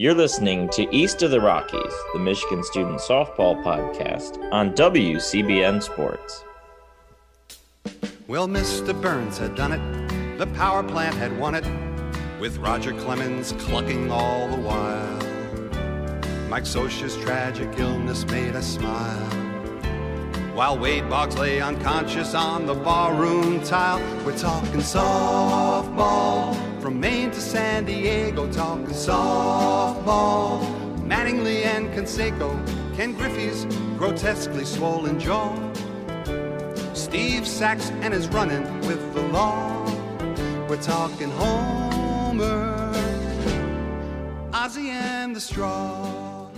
You're listening to East of the Rockies, the Michigan Student Softball Podcast on WCBN Sports. Well, Mr. Burns had done it, the power plant had won it, with Roger Clemens clucking all the while. Mike Scioscia's tragic illness made us smile. While Wade Boggs lay unconscious on the barroom tile, we're talking softball from Maine to San Diego, talking softball. Mattingly and Canseco, Ken Griffey's grotesquely swollen jaw. Steve Sax and his running with the law. We're talking Homer, Ozzie and the Straw.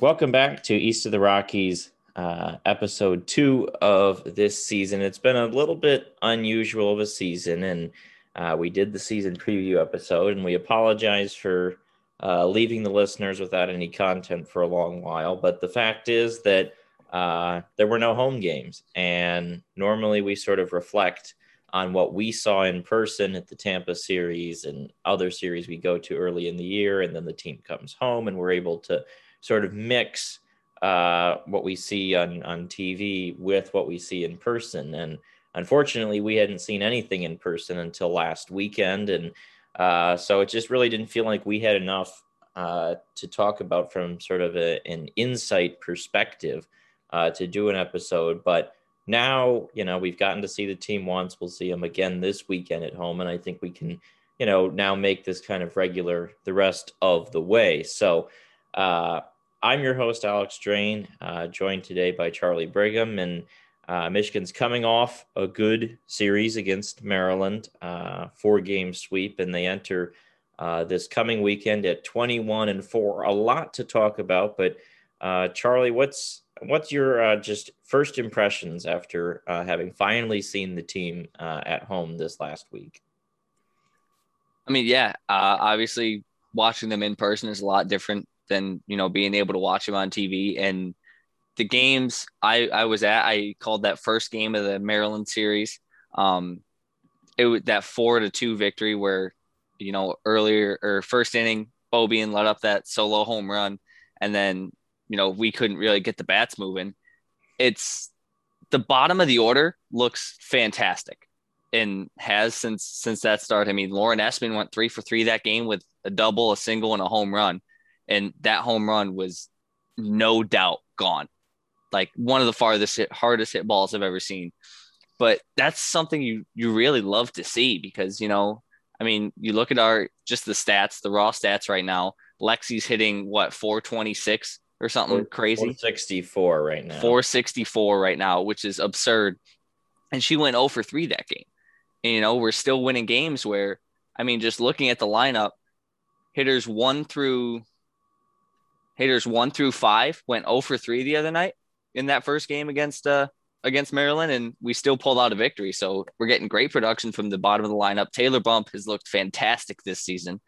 Welcome back to East of the Rockies, uh, episode two of this season. It's been a little bit unusual of a season, and uh, we did the season preview episode, and we apologize for uh, leaving the listeners without any content for a long while. But the fact is that uh, there were no home games, and normally we sort of reflect on what we saw in person at the Tampa series and other series we go to early in the year, and then the team comes home, and we're able to sort of mix uh, what we see on on TV with what we see in person, and unfortunately, we hadn't seen anything in person until last weekend, and uh, so it just really didn't feel like we had enough uh, to talk about from sort of a, an insight perspective uh, to do an episode. But now, you know, we've gotten to see the team once. We'll see them again this weekend at home, and I think we can, you know, now make this kind of regular the rest of the way. So. Uh, I'm your host, Alex Drain, uh, joined today by Charlie Brigham, and uh, Michigan's coming off a good series against Maryland, uh, four game sweep, and they enter uh, this coming weekend at 21 and four. A lot to talk about, but uh, Charlie, what's what's your uh, just first impressions after uh, having finally seen the team at home this last week? I mean, yeah, obviously watching them in person is a lot different than you know being able to watch them on TV and the games I, I was at, I called that first game of the Maryland series. Um, it was that four to two victory where, you know, earlier or first inning, Beaubien let up that solo home run, and then you know we couldn't really get the bats moving. It's the bottom of the order looks fantastic, and has since since that start. I mean, Lauren Esman went three for three that game with a double, a single, and a home run, and that home run was no doubt gone like one of the farthest hit, hardest hit balls I've ever seen. But that's something you you really love to see because you know, I mean, you look at our just the stats, the raw stats right now. Lexi's hitting what 426 or something Four, crazy. 464 right now. 464 right now, which is absurd. And she went 0 for 3 that game. And you know, we're still winning games where I mean, just looking at the lineup, hitters one through hitters one through five went 0 for 3 the other night in that first game against uh against Maryland, and we still pulled out a victory. So we're getting great production from the bottom of the lineup. Taylor Bump has looked fantastic this season,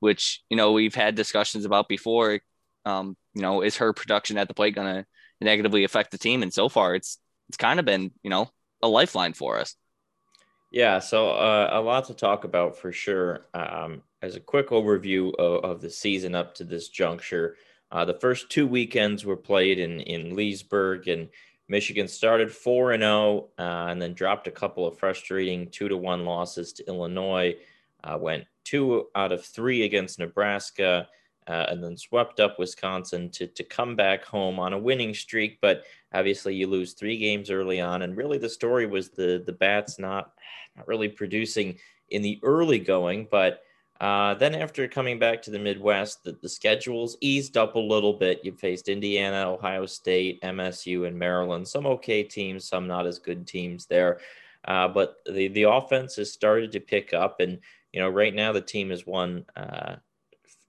which you know we've had discussions about before. Um, you know, is her production at the plate going to negatively affect the team? And so far, it's it's kind of been you know a lifeline for us. Yeah, so uh, a lot to talk about for sure. Um, as a quick overview of, of the season up to this juncture, uh, the first two weekends were played in in Leesburg, and Michigan started four and zero, oh, uh, and then dropped a couple of frustrating two to one losses to Illinois. Uh, went two out of three against Nebraska, uh, and then swept up Wisconsin to to come back home on a winning streak. But obviously, you lose three games early on, and really the story was the the bats not not really producing in the early going, but uh, then after coming back to the Midwest, the, the schedules eased up a little bit. You faced Indiana, Ohio State, MSU, and Maryland. Some okay teams, some not as good teams there. Uh, but the the offense has started to pick up, and you know right now the team has won uh,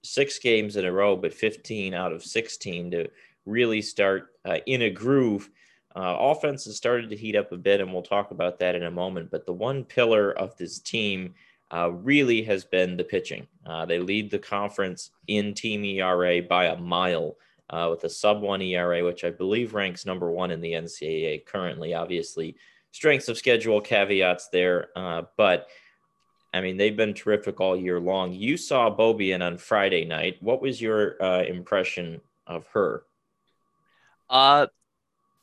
six games in a row, but 15 out of 16 to really start uh, in a groove. Uh, offense has started to heat up a bit, and we'll talk about that in a moment. But the one pillar of this team uh, really has been the pitching. Uh, they lead the conference in team ERA by a mile uh, with a sub one ERA, which I believe ranks number one in the NCAA currently. Obviously, strengths of schedule caveats there, uh, but I mean, they've been terrific all year long. You saw Beaubien on Friday night. What was your uh, impression of her? Uh,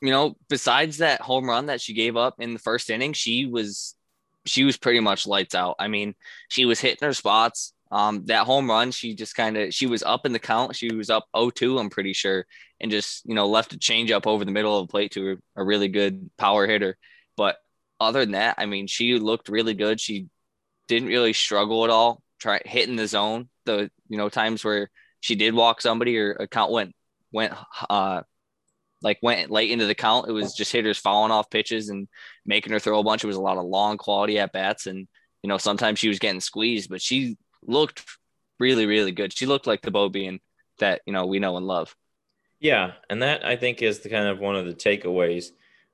you know, besides that home run that she gave up in the first inning, she was she was pretty much lights out. I mean, she was hitting her spots. Um, that home run, she just kind of she was up in the count. She was up 0-2, I'm pretty sure, and just you know left a change up over the middle of the plate to a, a really good power hitter. But other than that, I mean, she looked really good. She didn't really struggle at all. Try hitting the zone. The you know times where she did walk somebody or a count went went uh like went late into the count. It was just hitters falling off pitches and making her throw a bunch. It was a lot of long quality at bats, and you know sometimes she was getting squeezed, but she looked really really good. She looked like the Beaubien that you know we know and love. Yeah, and that I think is the kind of one of the takeaways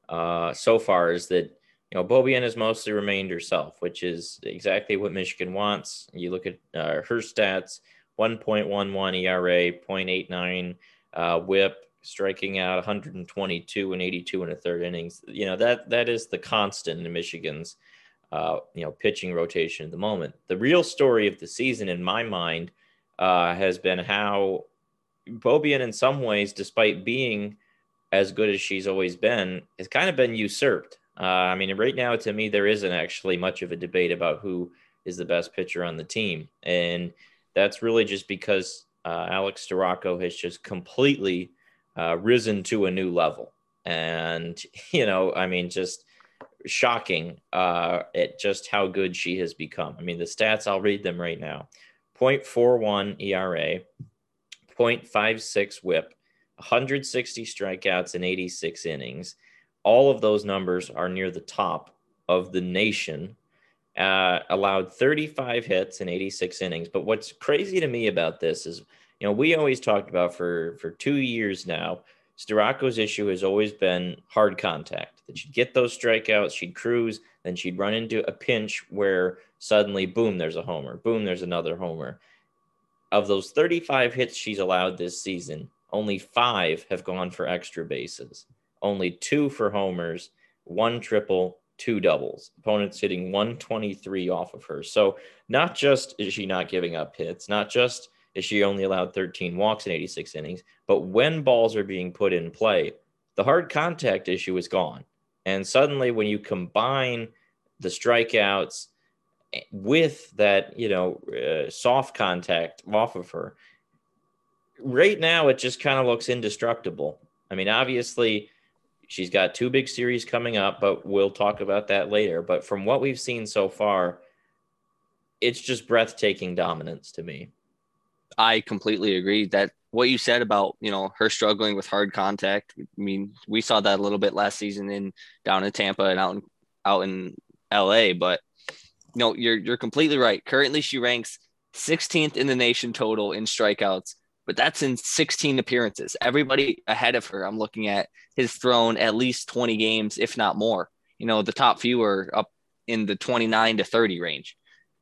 uh, so far is that you know Beaubien has mostly remained herself, which is exactly what Michigan wants. You look at uh, her stats: 1.11 ERA, 0.89 uh, WHIP, striking out 122 and 82 in a third innings. You know that that is the constant in Michigan's uh, you know pitching rotation at the moment. The real story of the season, in my mind, uh, has been how Beaubien, in some ways, despite being as good as she's always been, has kind of been usurped. Uh, I mean, right now, to me, there isn't actually much of a debate about who is the best pitcher on the team, and that's really just because uh, Alex Storako has just completely uh, risen to a new level. And, you know, I mean, just shocking uh, at just how good she has become. I mean, the stats, I'll read them right now 0.41 ERA, 0.56 whip, 160 strikeouts in 86 innings. All of those numbers are near the top of the nation. Uh, allowed 35 hits in 86 innings. But what's crazy to me about this is you know, we always talked about for for two years now. Storako's issue has always been hard contact. That she'd get those strikeouts, she'd cruise, then she'd run into a pinch where suddenly, boom, there's a homer. Boom, there's another homer. Of those 35 hits she's allowed this season, only five have gone for extra bases. Only two for homers, one triple, two doubles. Opponents hitting 123 off of her. So not just is she not giving up hits, not just is she only allowed 13 walks in 86 innings. But when balls are being put in play, the hard contact issue is gone. And suddenly, when you combine the strikeouts with that, you know, uh, soft contact off of her, right now it just kind of looks indestructible. I mean, obviously, she's got two big series coming up, but we'll talk about that later. But from what we've seen so far, it's just breathtaking dominance to me. I completely agree that what you said about you know her struggling with hard contact. I mean, we saw that a little bit last season in down in Tampa and out in out in LA. But no, you're you're completely right. Currently, she ranks 16th in the nation total in strikeouts, but that's in 16 appearances. Everybody ahead of her, I'm looking at, has thrown at least 20 games, if not more. You know, the top few are up in the 29 to 30 range.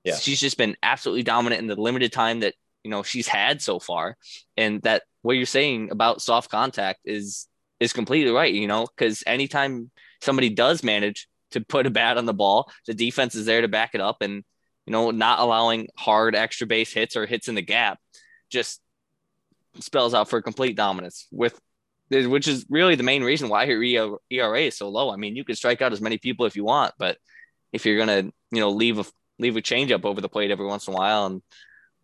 Yeah. She's just been absolutely dominant in the limited time that you know she's had so far and that what you're saying about soft contact is is completely right you know because anytime somebody does manage to put a bat on the ball the defense is there to back it up and you know not allowing hard extra base hits or hits in the gap just spells out for complete dominance with which is really the main reason why her ERA is so low. I mean, you can strike out as many people if you want, but if you're gonna, you know, leave a leave a changeup over the plate every once in a while and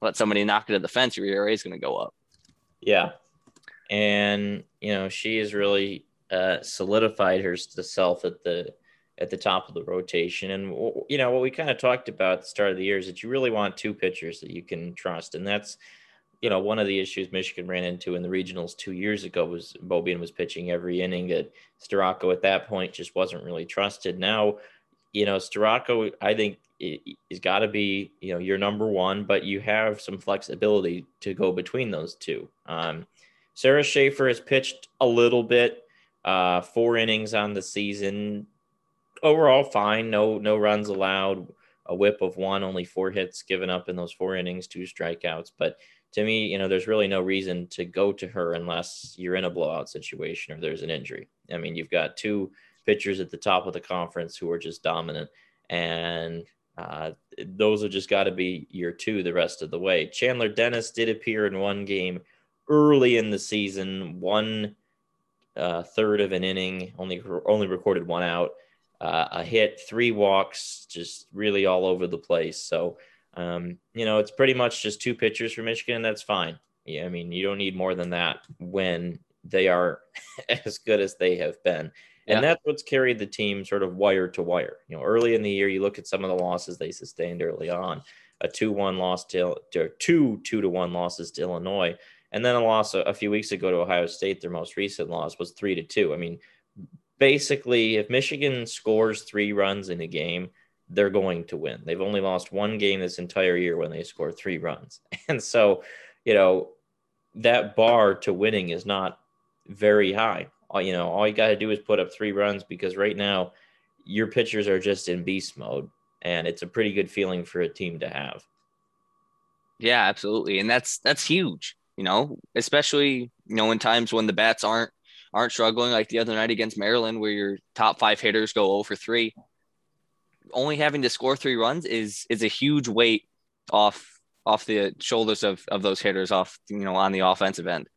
let somebody knock it at the fence, your ERA is going to go up. Yeah. And, you know, she has really uh, solidified herself at the at the top of the rotation. And, you know, what we kind of talked about at the start of the year is that you really want two pitchers that you can trust. And that's, you know, one of the issues Michigan ran into in the regionals two years ago was Beaubien was pitching every inning. That Storako at that point just wasn't really trusted. Now, you know, Storako, I think is got to be, you know, your number one, but you have some flexibility to go between those two. Um, Sarah Schaefer has pitched a little bit, uh, four innings on the season. Overall, fine. No, no runs allowed. A whip of one, only four hits given up in those four innings, two strikeouts. But to me, you know, there's really no reason to go to her unless you're in a blowout situation or there's an injury. I mean, you've got two pitchers at the top of the conference who are just dominant. And uh, those have just got to be year two the rest of the way. Chandler Dennis did appear in one game early in the season, one uh, third of an inning, only only recorded one out, uh, a hit, three walks, just really all over the place. So, um, you know, it's pretty much just two pitchers for Michigan. That's fine. Yeah, I mean, you don't need more than that when they are as good as they have been. And yeah. that's what's carried the team sort of wire to wire. You know, early in the year, you look at some of the losses they sustained early on a 2 1 loss to, to two 2 to 1 losses to Illinois. And then a loss a, a few weeks ago to Ohio State, their most recent loss was 3 to 2. I mean, basically, if Michigan scores three runs in a game, they're going to win. They've only lost one game this entire year when they score three runs. And so, you know, that bar to winning is not very high you know, all you got to do is put up three runs because right now your pitchers are just in beast mode, and it's a pretty good feeling for a team to have. Yeah, absolutely, and that's that's huge. You know, especially you know in times when the bats aren't aren't struggling like the other night against Maryland, where your top five hitters go over three. Only having to score three runs is is a huge weight off off the shoulders of of those hitters off you know on the offensive end.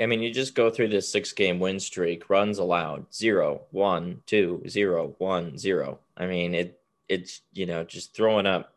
I mean, you just go through this six game win streak, runs allowed zero, one, two, zero, one, zero. I mean, it it's you know just throwing up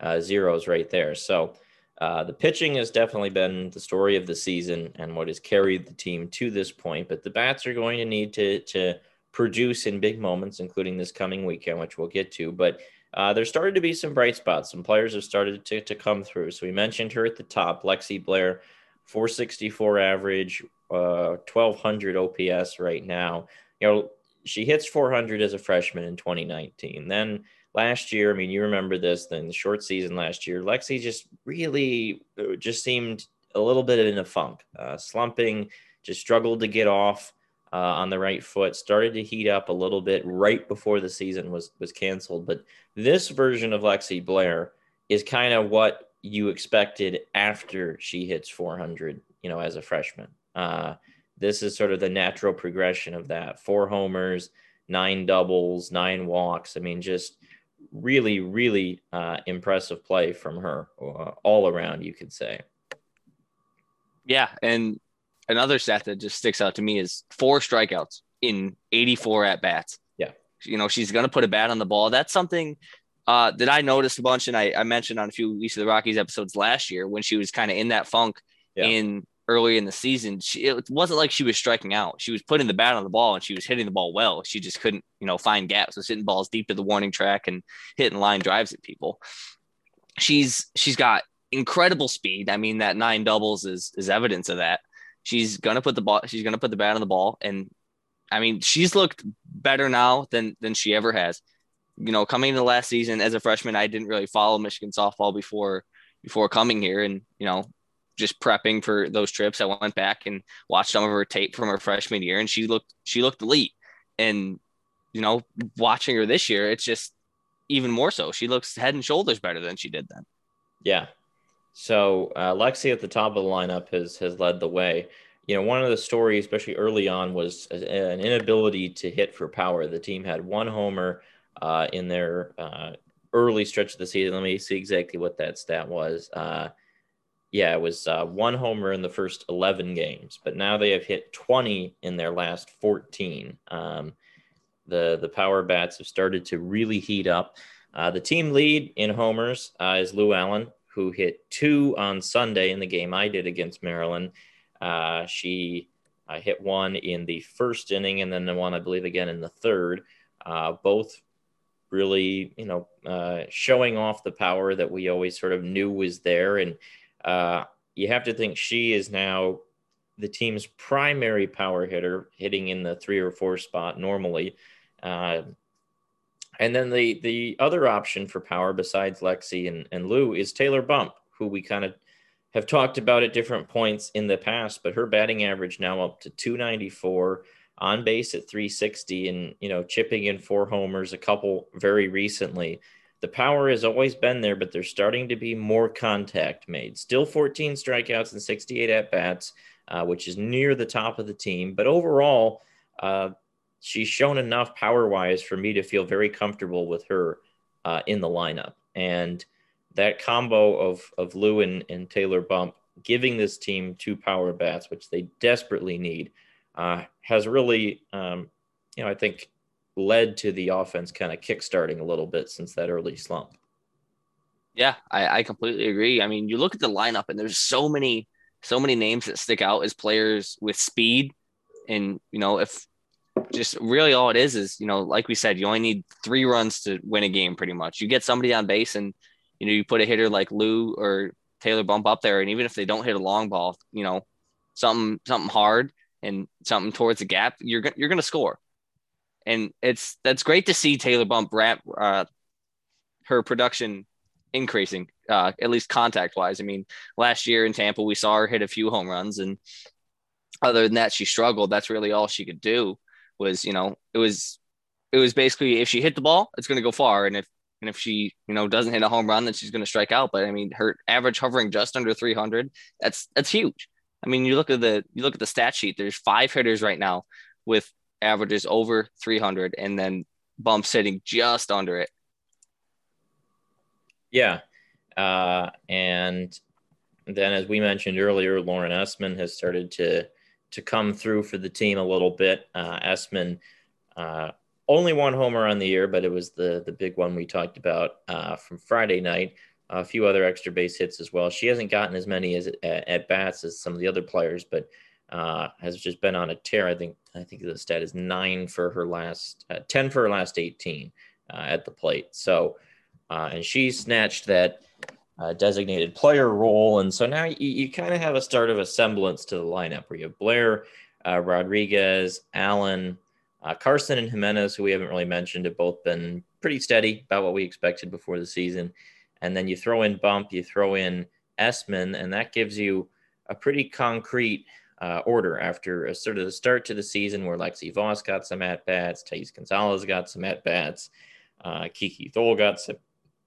uh, zeros right there. So uh, the pitching has definitely been the story of the season and what has carried the team to this point. But the bats are going to need to to produce in big moments, including this coming weekend, which we'll get to. But uh, there started to be some bright spots. Some players have started to, to come through. So we mentioned her at the top, Lexi Blair 464 average, uh, 1200 OPS right now. You know, she hits 400 as a freshman in 2019. Then last year, I mean, you remember this, then the short season last year, Lexi just really uh, just seemed a little bit in a funk, uh, slumping, just struggled to get off. Uh, on the right foot, started to heat up a little bit right before the season was was canceled. But this version of Lexi Blair is kind of what you expected after she hits 400, you know, as a freshman. Uh, this is sort of the natural progression of that four homers, nine doubles, nine walks. I mean, just really, really uh, impressive play from her uh, all around, you could say. Yeah. And another stat that just sticks out to me is four strikeouts in 84 at bats. Yeah. You know, she's going to put a bat on the ball. That's something uh, that I noticed a bunch, and I, I mentioned on a few East of the Rockies episodes last year when she was kind of in that funk yeah. in early in the season. She, it wasn't like she was striking out. She was putting the bat on the ball and she was hitting the ball well. She just couldn't, you know, find gaps. Was hitting balls deep to the warning track and hitting line drives at people. She's she's got incredible speed. I mean, that nine doubles is is evidence of that. She's gonna put the ball. She's gonna put the bat on the ball, and I mean, she's looked better now than than she ever has you know, coming into last season as a freshman, I didn't really follow Michigan softball before before coming here, and you know, just prepping for those trips. I went back and watched some of her tape from her freshman year, and she looked she looked elite. And you know, watching her this year, it's just even more so. She looks head and shoulders better than she did then. Yeah. So uh, Lexi at the top of the lineup has has led the way. You know, one of the stories, especially early on, was an inability to hit for power. The team had one homer uh, in their uh, early stretch of the season. Let me see exactly what that stat was. Uh, yeah, it was uh, one homer in the first 11 games, but now they have hit 20 in their last 14. Um, the the power bats have started to really heat up. Uh, the team lead in homers uh, is Lou Allen, who hit two on Sunday in the game I did against Maryland. Uh, she uh, hit one in the first inning and then the one, I believe, again in the third. Uh, both really, you know, uh, showing off the power that we always sort of knew was there. And uh, you have to think she is now the team's primary power hitter, hitting in the three or four spot normally. Uh, and then the the other option for power besides Lexi and, and Lou is Taylor Bump, who we kind of have talked about at different points in the past, but her batting average now up to 294 on base at 360 and you know chipping in four homers a couple very recently the power has always been there but there's starting to be more contact made still 14 strikeouts and 68 at bats uh, which is near the top of the team but overall uh, she's shown enough power wise for me to feel very comfortable with her uh, in the lineup. And that combo of, of Lou and, and Taylor Bump giving this team two power bats, which they desperately need, uh, has really, um, you know, I think led to the offense kind of kickstarting a little bit since that early slump. Yeah, I, I completely agree. I mean, you look at the lineup and there's so many, so many names that stick out as players with speed. And, you know, if just really all it is is, you know, like we said, you only need three runs to win a game pretty much. You get somebody on base and, you know, you put a hitter like Lou or Taylor Bump up there. And even if they don't hit a long ball, you know, something, something hard and something towards the gap, you're, you're going to score. And it's, that's great to see Taylor Bump wrap uh, her production increasing, uh, at least contact wise. I mean, last year in Tampa, we saw her hit a few home runs, and other than that, she struggled. That's really all she could do. Was you know, it was it was basically if she hit the ball, it's going to go far, and if and if she you know doesn't hit a home run, then she's going to strike out. But I mean, her average hovering just under 300. That's that's huge. I mean, you look at the you look at the stat sheet. There's five hitters right now with averages over 300, and then bumps sitting just under it. Yeah. Uh, and then, as we mentioned earlier, Lauren Esman has started to to come through for the team a little bit. Uh, uh, only one homer on the year, but it was the the big one we talked about uh, from Friday night. A few other extra base hits as well. She hasn't gotten as many as at, at bats as some of the other players, but uh, has just been on a tear. I think I think the stat is nine for her last, uh, ten for her last eighteen uh, at the plate. So uh, and she snatched that uh, designated player role. And so now you, you kind of have a start of a semblance to the lineup where you have Blair, uh, Rodriguez, Allen, uh, Carson, and Jimenez, who we haven't really mentioned, have both been pretty steady about what we expected before the season. And then you throw in Bump, you throw in Esman, and that gives you a pretty concrete uh, order after a sort of the start to the season where Lexi Voss got some at bats, Thais Gonzalez got some at bats, uh, Kiki Thole got some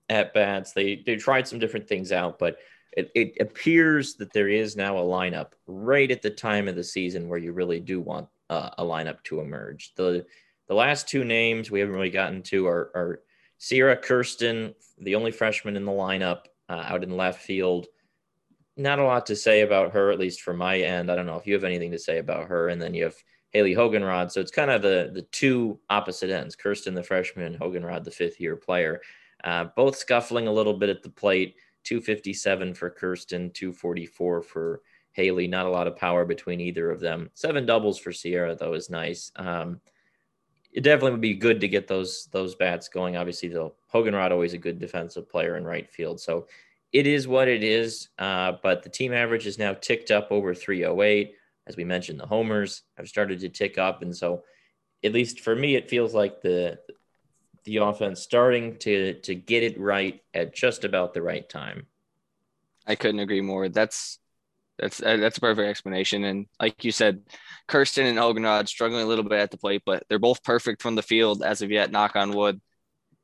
at bats. They they tried some different things out, but it, it appears that there is now a lineup right at the time of the season where you really do want uh, a lineup to emerge. The the last two names we haven't really gotten to are, are Sierra Kersten, the only freshman in the lineup uh, out in left field. Not a lot to say about her, at least from my end. I don't know if you have anything to say about her. And then you have Haley Hoogenraad. So it's kind of the the two opposite ends: Kersten, the freshman, Hoogenraad, the fifth year player. Uh, both scuffling a little bit at the plate. 257 for Kersten, 244 for Haley. Not a lot of power between either of them. Seven doubles for Sierra, though, is nice. Um, it definitely would be good to get those those bats going. Obviously, though, Hoogenraad always a good defensive player in right field. So it is what it is. Uh, but the team average is now ticked up over 308. As we mentioned, the homers have started to tick up, and so at least for me, it feels like the the offense starting to to get it right at just about the right time. I couldn't agree more. That's that's uh, that's a perfect explanation. And like you said, Kersten and Hoogenraad struggling a little bit at the plate, but they're both perfect from the field as of yet. Knock on wood.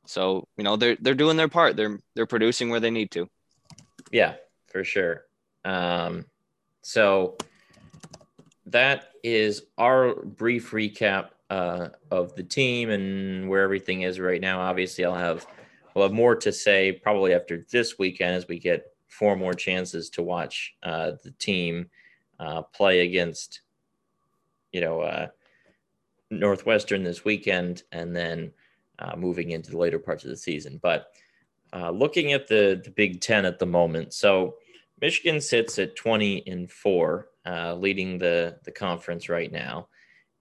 So you know they're they're doing their part. They're they're producing where they need to. Yeah, for sure. Um, so that is our brief recap uh, of the team and where everything is right now. Obviously, I'll have we'll have more to say probably after this weekend as we get four more chances to watch uh, the team uh, play against, you know, uh, Northwestern this weekend, and then uh, moving into the later parts of the season. But uh, looking at the the Big Ten at the moment, so Michigan sits at twenty and four, leading the the conference right now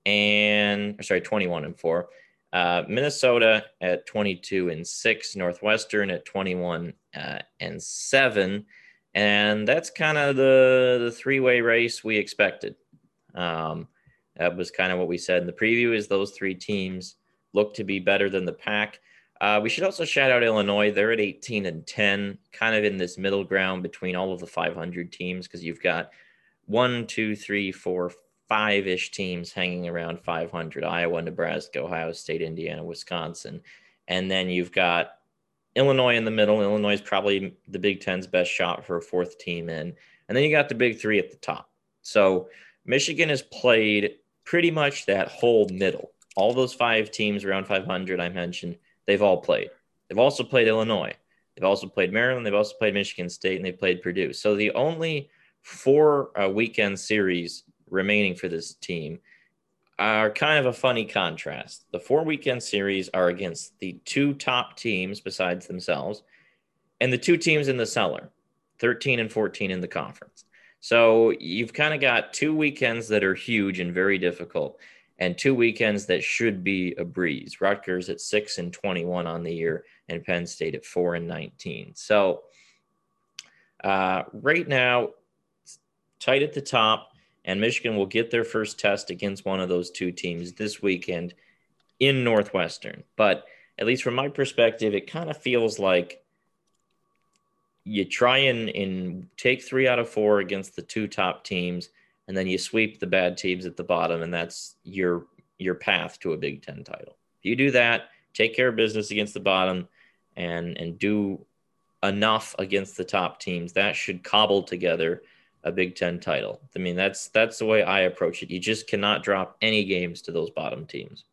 and sorry, 21 and four. Uh, Minnesota at 22 and six, Northwestern at 21 uh, and seven, and that's kind of the the three way race we expected. Um, that was kind of what we said in the preview. Is those three teams look to be better than the pack? Uh, we should also shout out Illinois. They're at 18 and 10, kind of in this middle ground between all of the 500 teams because you've got one, two, three, four, five ish teams hanging around 500 Iowa, Nebraska, Ohio State, Indiana, Wisconsin. And then you've got Illinois in the middle. Illinois is probably the Big Ten's best shot for a fourth team in. And then you got the big three at the top. So Michigan has played pretty much that whole middle. All those five teams around 500 I mentioned, they've all played. They've also played Illinois. They've also played Maryland. They've also played Michigan State, and they played Purdue. So the only four uh, weekend series remaining for this team are kind of a funny contrast. The four weekend series are against the two top teams besides themselves and the two teams in the cellar, 13 and 14 in the conference. So you've kind of got two weekends that are huge and very difficult, and two weekends that should be a breeze. Rutgers at 6 and 21 on the year, and Penn State at 4 and 19. So uh, right now, tight at the top and Michigan will get their first test against one of those two teams this weekend in Northwestern. But at least from my perspective, it kind of feels like you try and, and take three out of four against the two top teams, and then you sweep the bad teams at the bottom, and that's your your path to a Big Ten title. If you do that, take care of business against the bottom, and and do enough against the top teams, that should cobble together a Big Ten title. I mean, that's that's the way I approach it. You just cannot drop any games to those bottom teams.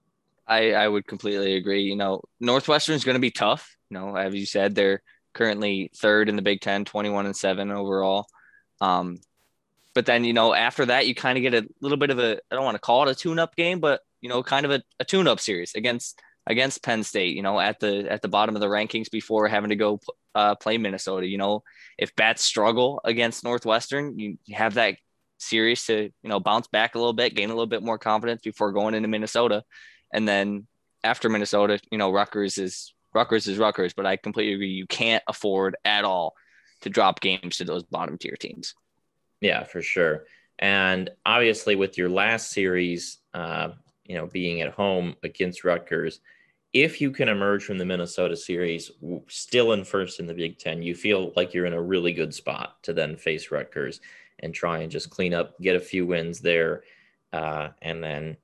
I, I would completely agree. You know, Northwestern is going to be tough. You know, as you said, they're currently third in the Big Ten, 21 and seven overall. Um, but then, you know, after that, you kind of get a little bit of a, I don't want to call it a tune up game, but, you know, kind of a, a tune up series against against Penn State, you know, at the at the bottom of the rankings before having to go uh, play Minnesota. You know, if bats struggle against Northwestern, you have that series to you know bounce back a little bit, gain a little bit more confidence before going into Minnesota, and then after Minnesota, you know, Rutgers is Rutgers is Rutgers. But I completely agree, you can't afford at all to drop games to those bottom tier teams. Yeah, for sure. And obviously, with your last series, uh, you know, being at home against Rutgers, if you can emerge from the Minnesota series still in first in the Big Ten, you feel like you're in a really good spot to then face Rutgers and try and just clean up, get a few wins there, uh, and then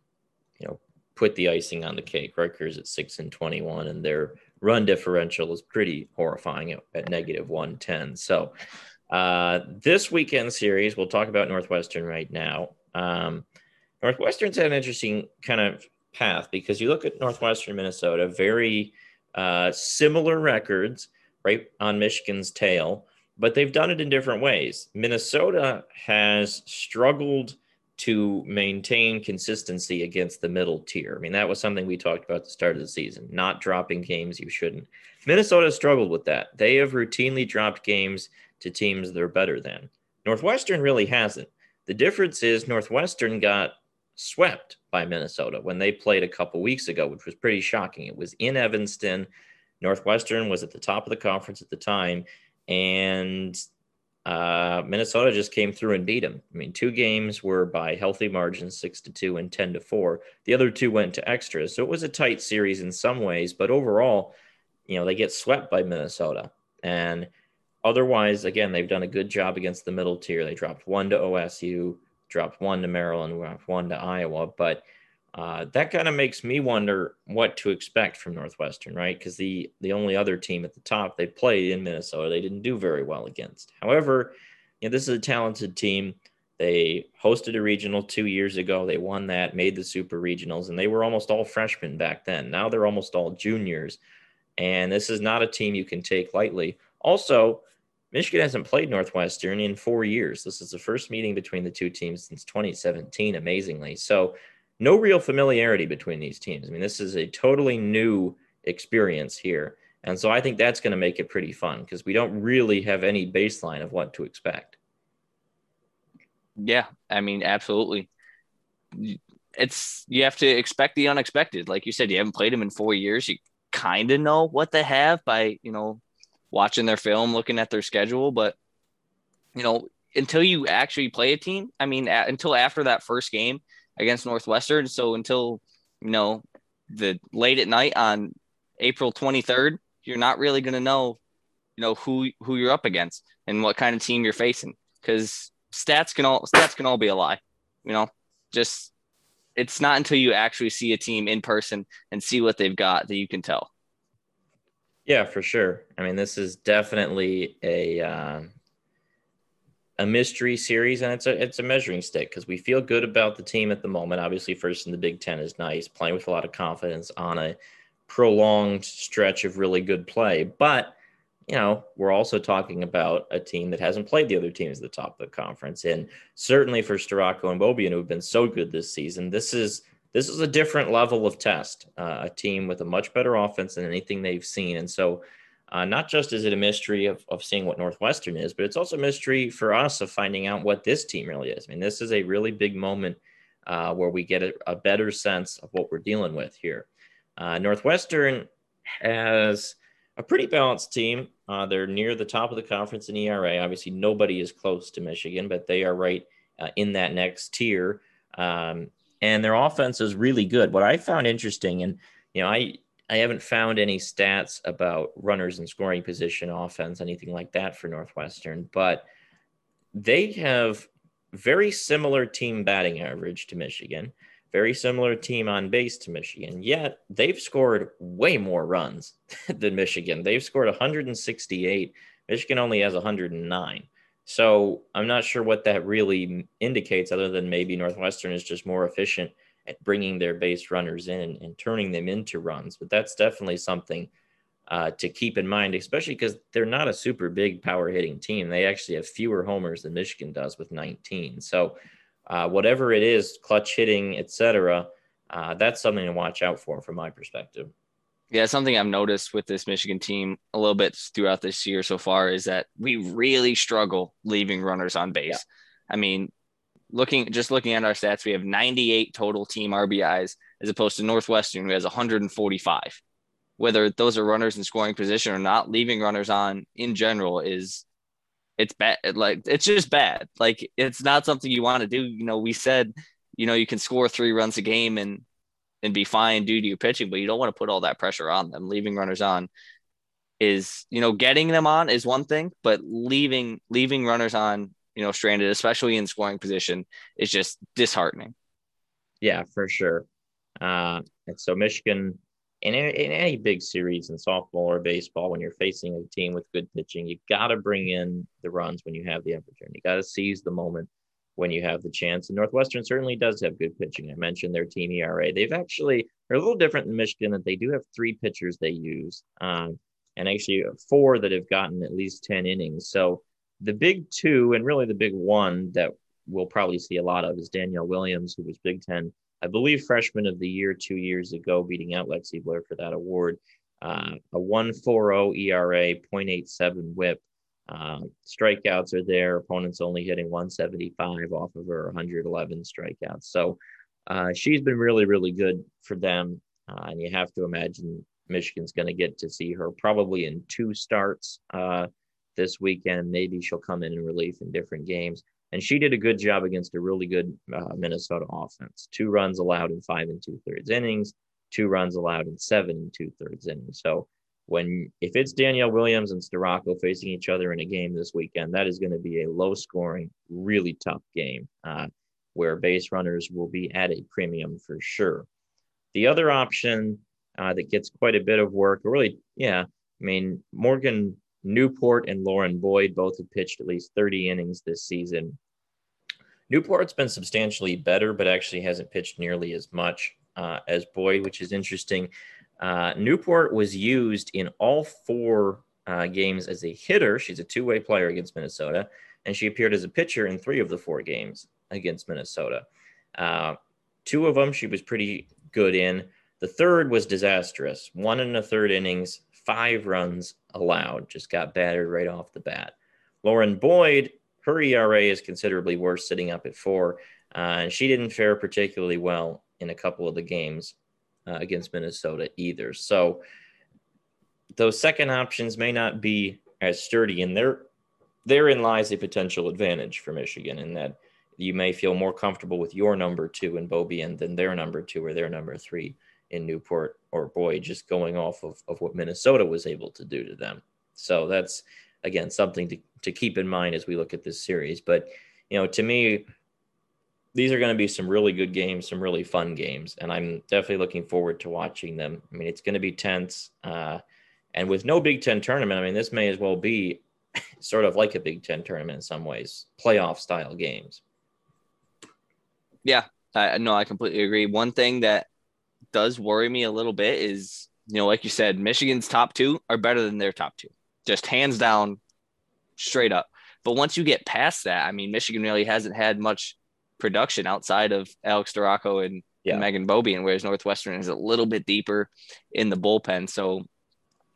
you know put the icing on the cake. Rutgers at six and twenty-one, and their run differential is pretty horrifying at, at negative one ten. So uh, this weekend series, we'll talk about Northwestern right now. Um, Northwestern's had an interesting kind of path because you look at Northwestern Minnesota, very uh, similar records, right on Michigan's tail, but they've done it in different ways. Minnesota has struggled to maintain consistency against the middle tier. I mean, that was something we talked about at the start of the season, not dropping games you shouldn't. Minnesota struggled with that. They have routinely dropped games to teams they're better than. Northwestern really hasn't. The difference is Northwestern got swept by Minnesota when they played a couple weeks ago, which was pretty shocking. It was in Evanston. Northwestern was at the top of the conference at the time, and uh, Minnesota just came through and beat them. I mean, two games were by healthy margins, six to two and ten to four. The other two went to extras, so it was a tight series in some ways, but overall, you know, they get swept by Minnesota. And otherwise, again, they've done a good job against the middle tier. They dropped one to OSU, dropped one to Maryland, dropped one to Iowa. But uh, that kind of makes me wonder what to expect from Northwestern, right? Because the the only other team at the top they played in Minnesota, they didn't do very well against. However, you know, this is a talented team. They hosted a regional two years ago. They won that, made the super regionals, and they were almost all freshmen back then. Now they're almost all juniors. And this is not a team you can take lightly. Also, Michigan hasn't played Northwestern in four years. This is the first meeting between the two teams since 2017, amazingly. So, no real familiarity between these teams. I mean, this is a totally new experience here. And so I think that's going to make it pretty fun because we don't really have any baseline of what to expect. Yeah, I mean, absolutely. It's you have to expect the unexpected. Like you said, you haven't played them in four years. You kind of know what they have by, you know, watching their film, looking at their schedule. But, you know, until you actually play a team, I mean, a- until after that first game against Northwestern. So until, you know, the late at night on April 23rd, you're not really going to know, you know, who, who you're up against and what kind of team you're facing. Cause stats can all, stats can all be a lie, you know, just, it's not until you actually see a team in person and see what they've got that you can tell. Yeah, for sure. I mean, this is definitely a uh, a mystery series, and it's a it's a measuring stick because we feel good about the team at the moment. Obviously, first in the Big Ten is nice, playing with a lot of confidence on a prolonged stretch of really good play. But, you know, we're also talking about a team that hasn't played the other teams at the top of the conference. And certainly for Storako and Beaubien, who have been so good this season, this is this is a different level of test. Uh, a team with a much better offense than anything they've seen. And so uh, not just is it a mystery of, of seeing what Northwestern is, but it's also a mystery for us of finding out what this team really is. I mean, this is a really big moment uh, where we get a, a, better sense of what we're dealing with here. Uh, Northwestern has a pretty balanced team. Uh, they're near the top of the conference in ERA. Obviously, nobody is close to Michigan, but they are right uh, in that next tier. Um, and their offense is really good. What I found interesting, and you know, I I haven't found any stats about runners in scoring position, offense, anything like that for Northwestern, but they have very similar team batting average to Michigan, very similar team on base to Michigan. Yet they've scored way more runs than Michigan. They've scored 168. Michigan only has 109. So I'm not sure what that really indicates, other than maybe Northwestern is just more efficient at bringing their base runners in and turning them into runs. But that's definitely something uh, to keep in mind, especially because they're not a super big power hitting team. They actually have fewer homers than Michigan does with 19. So uh, whatever it is, clutch hitting, etc., uh, that's something to watch out for from my perspective. Yeah, something I've noticed with this Michigan team a little bit throughout this year so far is that we really struggle leaving runners on base. Yeah. I mean, looking just looking at our stats, we have 98 total team RBIs as opposed to Northwestern, who has 145. Whether those are runners in scoring position or not, leaving runners on in general is it's bad. Like it's just bad. Like it's not something you want to do. You know, we said, you know, you can score three runs a game and and be fine due to your pitching, but you don't want to put all that pressure on them. Leaving runners on is, you know, getting them on is one thing, but leaving leaving runners on you know, stranded, especially in scoring position, is just disheartening. Yeah, for sure. Uh, and so Michigan, in, in any big series in softball or baseball, when you're facing a team with good pitching, you got to bring in the runs when you have the opportunity. You got to seize the moment when you have the chance. And Northwestern certainly does have good pitching. I mentioned their team ERA. They've actually they're a little different than Michigan that they do have three pitchers they use, um, and actually four that have gotten at least ten innings. So the big two, and really the big one that we'll probably see a lot of is Danielle Williams, who was Big Ten, I believe, freshman of the year two years ago, beating out Lexi Blair for that award. Uh, a 1.40 ERA, 0.87 WHIP. Uh, strikeouts are there. Opponents only hitting 175 off of her 111 strikeouts. So uh, she's been really, really good for them. Uh, and you have to imagine Michigan's going to get to see her probably in two starts uh, this weekend. Maybe she'll come in in relief in different games. And she did a good job against a really good uh, Minnesota offense. Two runs allowed in five and two thirds innings, two runs allowed in seven and two thirds innings. So when if it's Danielle Williams and Storako facing each other in a game this weekend, that is going to be a low scoring, really tough game uh, where base runners will be at a premium for sure. The other option uh, that gets quite a bit of work, really, yeah, I mean, Morgan Newport and Lauren Boyd both have pitched at least 30 innings this season. Newport's been substantially better, but actually hasn't pitched nearly as much uh, as Boyd, which is interesting. Uh, Newport was used in all four uh, games as a hitter. She's a two way player against Minnesota, and she appeared as a pitcher in three of the four games against Minnesota. Uh, two of them she was pretty good in. The third was disastrous. One and a third innings, five runs allowed, just got battered right off the bat. Lauren Boyd, her ERA is considerably worse, sitting up at four, uh, and she didn't fare particularly well in a couple of the games uh, against Minnesota either. So those second options may not be as sturdy, and there therein lies a potential advantage for Michigan in that you may feel more comfortable with your number two in Beaubien than their number two or their number three in Newport or Boyd, just going off of, of what Minnesota was able to do to them. So that's again something to, to keep in mind as we look at this series. But you know, to me, these are going to be some really good games, some really fun games, and I'm definitely looking forward to watching them. I mean, it's going to be tense, uh, and with no Big Ten tournament, I mean, this may as well be sort of like a Big Ten tournament in some ways, playoff style games. Yeah, I no, I completely agree. One thing that does worry me a little bit is you know, like you said, Michigan's top two are better than their top two, just hands down, straight up. But once you get past that, I mean, Michigan really hasn't had much production outside of Alex Storako and, yeah. and Meghan Beaubien, whereas Northwestern is a little bit deeper in the bullpen. So,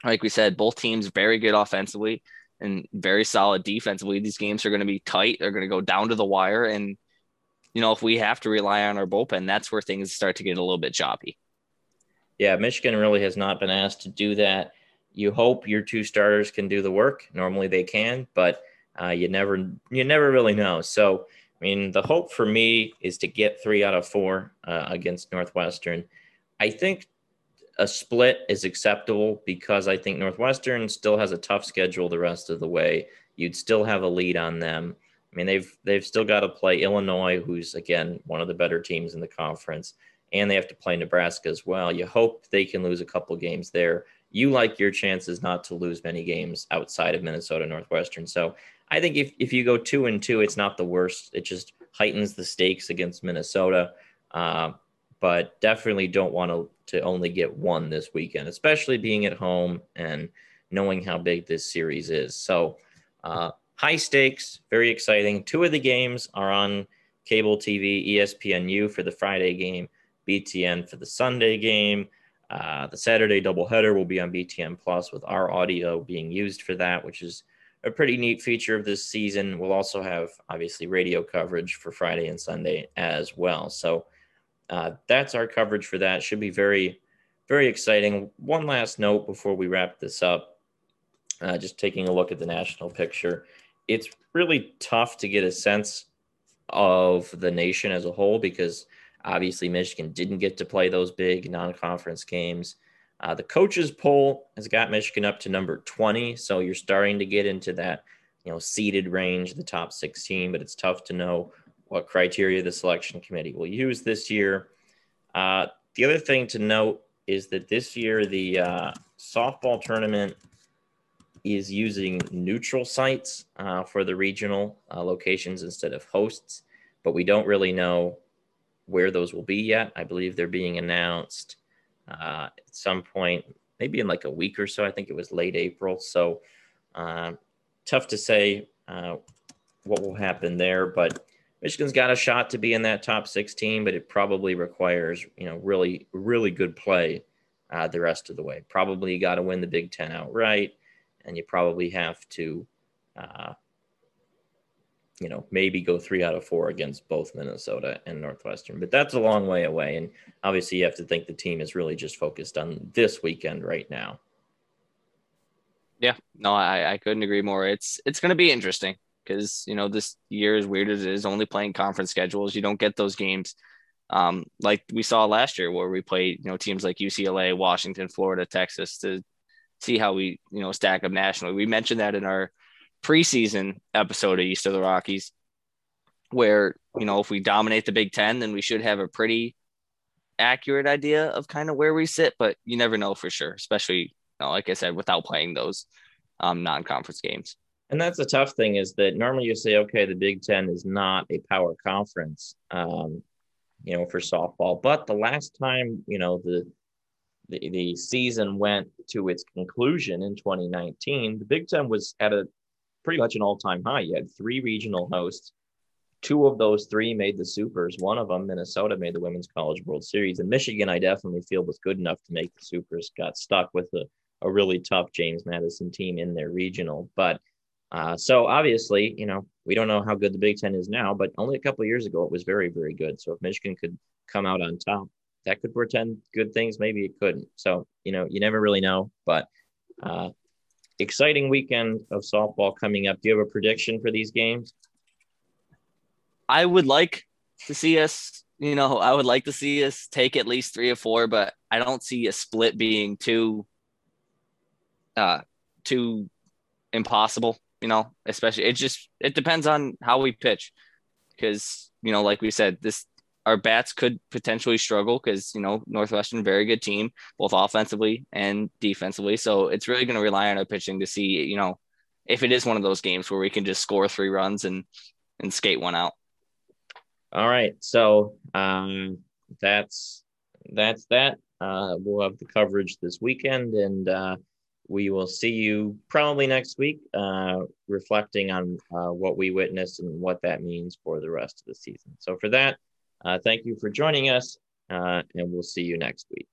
like we said, both teams very good offensively and very solid defensively. These games are going to be tight. They're going to go down to the wire. And, you know, if we have to rely on our bullpen, that's where things start to get a little bit choppy. Yeah, Michigan really has not been asked to do that. You hope your two starters can do the work. Normally they can, but uh, you never you never really know. So, I mean, the hope for me is to get three out of four uh, against Northwestern. I think a split is acceptable because I think Northwestern still has a tough schedule the rest of the way. You'd still have a lead on them. I mean, they've they've still got to play Illinois, who's again one of the better teams in the conference, and they have to play Nebraska as well. You hope they can lose a couple games there. You like your chances not to lose many games outside of Minnesota Northwestern. So I think if, if you go two and two, it's not the worst. It just heightens the stakes against Minnesota. Uh, but definitely don't want to to only get one this weekend, especially being at home and knowing how big this series is. So, uh, high stakes, very exciting. Two of the games are on cable TV, ESPNU for the Friday game, BTN for the Sunday game. Uh, the Saturday doubleheader will be on BTN Plus with our audio being used for that, which is a pretty neat feature of this season. We'll also have obviously radio coverage for Friday and Sunday as well. So, uh, that's our coverage for that. Should be very, very exciting. One last note before we wrap this up. Uh, just taking a look at the national picture, it's really tough to get a sense of the nation as a whole because obviously Michigan didn't get to play those big non-conference games. Uh, the coaches poll has got Michigan up to number 20, so you're starting to get into that, you know, seeded range, the top 16. But it's tough to know what criteria the selection committee will use this year. Uh, the other thing to note is that this year the uh, softball tournament is using neutral sites uh, for the regional uh, locations instead of hosts, but we don't really know where those will be yet. I believe they're being announced uh, at some point, maybe in like a week or so. I think it was late April. So uh, tough to say uh, what will happen there, but Michigan's got a shot to be in that top 16, but it probably requires, you know, really, really good play uh, the rest of the way. Probably got to win the Big Ten outright, and you probably have to, uh, you know, maybe go three out of four against both Minnesota and Northwestern. But that's a long way away, and obviously you have to think the team is really just focused on this weekend right now. Yeah, no, I, I couldn't agree more. It's it's going to be interesting because you know this year, as weird as it is, only playing conference schedules, you don't get those games. Um, like we saw last year, where we played, you know, teams like UCLA, Washington, Florida, Texas, to see how we, you know, stack up nationally. We mentioned that in our preseason episode of East of the Rockies, where you know if we dominate the Big Ten, then we should have a pretty accurate idea of kind of where we sit. But you never know for sure, especially, you know, like I said, without playing those um, non-conference games. And that's the tough thing is that normally you say, okay, the Big Ten is not a power conference, um, you know, for softball. But the last time, you know, the, the the season went to its conclusion in 2019, the Big Ten was at a pretty much an all-time high. You had three regional hosts. Two of those three made the supers. One of them, Minnesota, made the Women's College World Series. And Michigan, I definitely feel was good enough to make the supers. Got stuck with a, a really tough James Madison team in their regional, but uh, so obviously, you know, we don't know how good the Big Ten is now, but only a couple years ago it was very, very good. So if Michigan could come out on top, that could portend good things. Maybe it couldn't. So you know, you never really know. But uh, exciting weekend of softball coming up. Do you have a prediction for these games? I would like to see us. You know, I would like to see us take at least three or four, but I don't see a split being too, uh, too impossible you know, especially it just it depends on how we pitch. Because, you know, like we said, this our bats could potentially struggle because you know Northwestern very good team both offensively and defensively. So it's really going to rely on our pitching to see you know if it is one of those games where we can just score three runs and and skate one out. All right, so um, that's that's that. Uh, we'll have the coverage this weekend, and uh, we will see you probably next week, uh, reflecting on uh, what we witnessed and what that means for the rest of the season. So for that. Uh, thank you for joining us, uh, and we'll see you next week.